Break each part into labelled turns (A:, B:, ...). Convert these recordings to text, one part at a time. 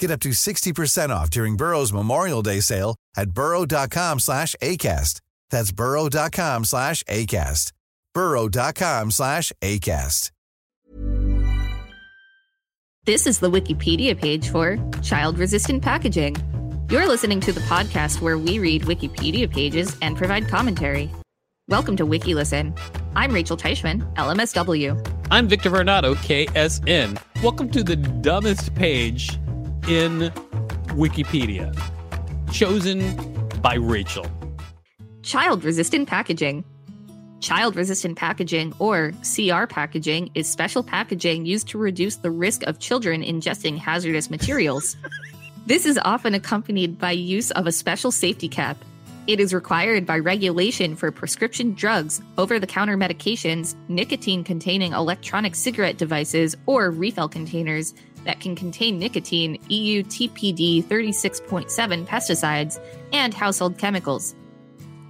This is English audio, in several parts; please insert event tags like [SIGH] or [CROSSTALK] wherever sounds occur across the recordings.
A: Get up to 60% off during Burrow's Memorial Day sale at burrow.com slash ACAST. That's burrow.com slash ACAST. burrow.com slash ACAST.
B: This is the Wikipedia page for child-resistant packaging. You're listening to the podcast where we read Wikipedia pages and provide commentary. Welcome to WikiListen. I'm Rachel Teichman, LMSW.
C: I'm Victor Varnado, KSN. Welcome to the dumbest page in Wikipedia, chosen by Rachel.
B: Child resistant packaging. Child resistant packaging, or CR packaging, is special packaging used to reduce the risk of children ingesting hazardous materials. [LAUGHS] this is often accompanied by use of a special safety cap. It is required by regulation for prescription drugs, over the counter medications, nicotine containing electronic cigarette devices, or refill containers that can contain nicotine, EU TPD 36.7 pesticides, and household chemicals.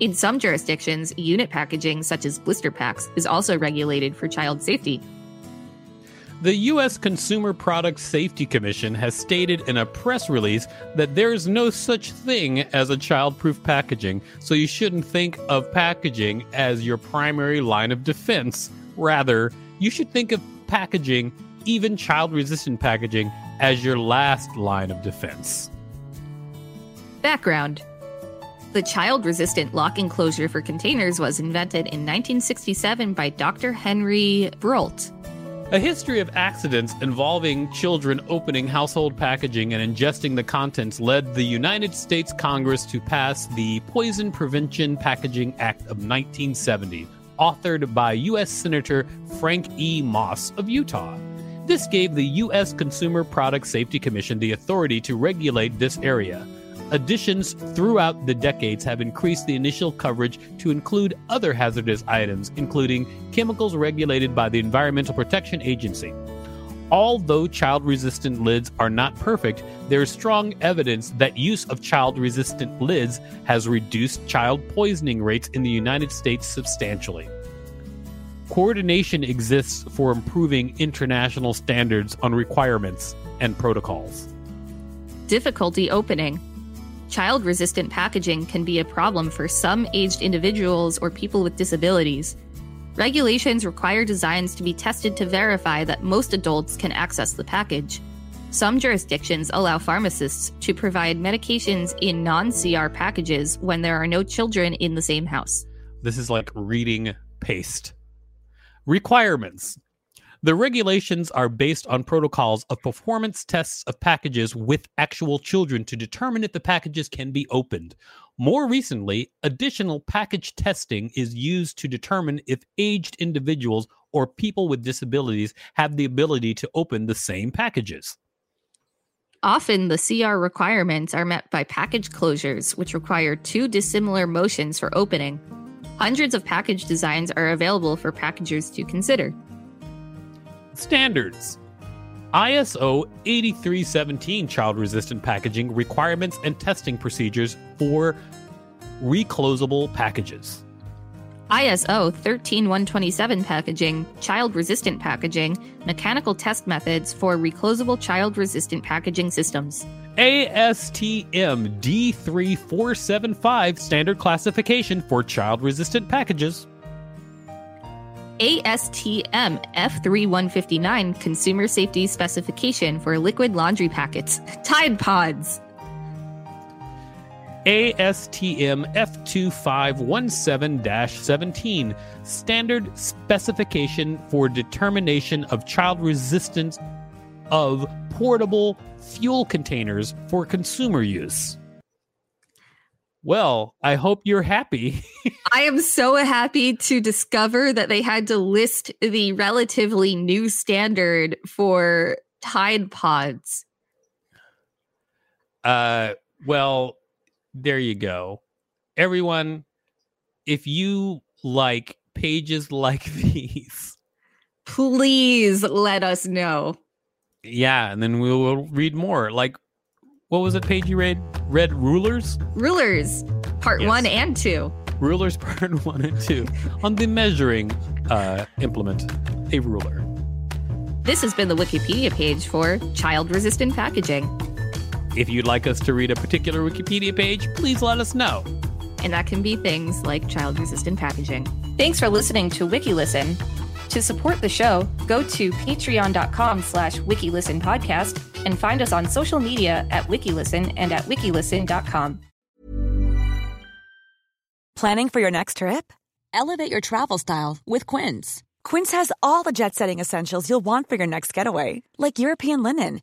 B: In some jurisdictions, unit packaging, such as blister packs, is also regulated for child safety.
C: The U.S. Consumer Product Safety Commission has stated in a press release that there is no such thing as a child-proof packaging, so you shouldn't think of packaging as your primary line of defense. Rather, you should think of packaging, even child-resistant packaging, as your last line of defense.
B: Background The child resistant lock enclosure for containers was invented in 1967 by Dr. Henry Breault.
C: A history of accidents involving children opening household packaging and ingesting the contents led the United States Congress to pass the Poison Prevention Packaging Act of 1970, authored by U.S. Senator Frank E. Moss of Utah. This gave the U.S. Consumer Product Safety Commission the authority to regulate this area. Additions throughout the decades have increased the initial coverage to include other hazardous items, including chemicals regulated by the Environmental Protection Agency. Although child resistant lids are not perfect, there is strong evidence that use of child resistant lids has reduced child poisoning rates in the United States substantially. Coordination exists for improving international standards on requirements and protocols.
B: Difficulty opening. Child resistant packaging can be a problem for some aged individuals or people with disabilities. Regulations require designs to be tested to verify that most adults can access the package. Some jurisdictions allow pharmacists to provide medications in non CR packages when there are no children in the same house.
C: This is like reading paste. Requirements The regulations are based on protocols of performance tests of packages with actual children to determine if the packages can be opened. More recently, additional package testing is used to determine if aged individuals or people with disabilities have the ability to open the same packages.
B: Often, the CR requirements are met by package closures, which require two dissimilar motions for opening. Hundreds of package designs are available for packagers to consider.
C: Standards ISO 8317 child resistant packaging requirements and testing procedures for reclosable packages.
B: ISO 13127 packaging, child resistant packaging, mechanical test methods for reclosable child resistant packaging systems.
C: ASTM D3475 standard classification for child resistant packages.
B: ASTM F3159 consumer safety specification for liquid laundry packets, [LAUGHS] Tide Pods.
C: ASTM F2517 17 standard specification for determination of child resistance of portable fuel containers for consumer use. Well, I hope you're happy. [LAUGHS]
B: I am so happy to discover that they had to list the relatively new standard for Tide Pods.
C: Uh, well, there you go. Everyone, if you like pages [LAUGHS] like these,
B: please let us know.
C: Yeah, and then we will read more. Like, what was it page you read? Read rulers?
B: Rulers, part
C: Yes.
B: one and two.
C: Rulers [LAUGHS] part one and two on the measuring uh, implement, a ruler.
B: This has been the Wikipedia page for child resistant packaging.
C: If you'd like us to read a particular Wikipedia page, please let us know.
B: And that can be things like child resistant packaging.
D: Thanks for listening to WikiListen. To support the show, go to patreon.com slash wikilisten podcast and find us on social media at wikilisten and at wikilisten.com.
E: Planning for your next trip? Elevate your travel style with Quince. Quince has all the jet setting essentials you'll want for your next getaway, like European linen,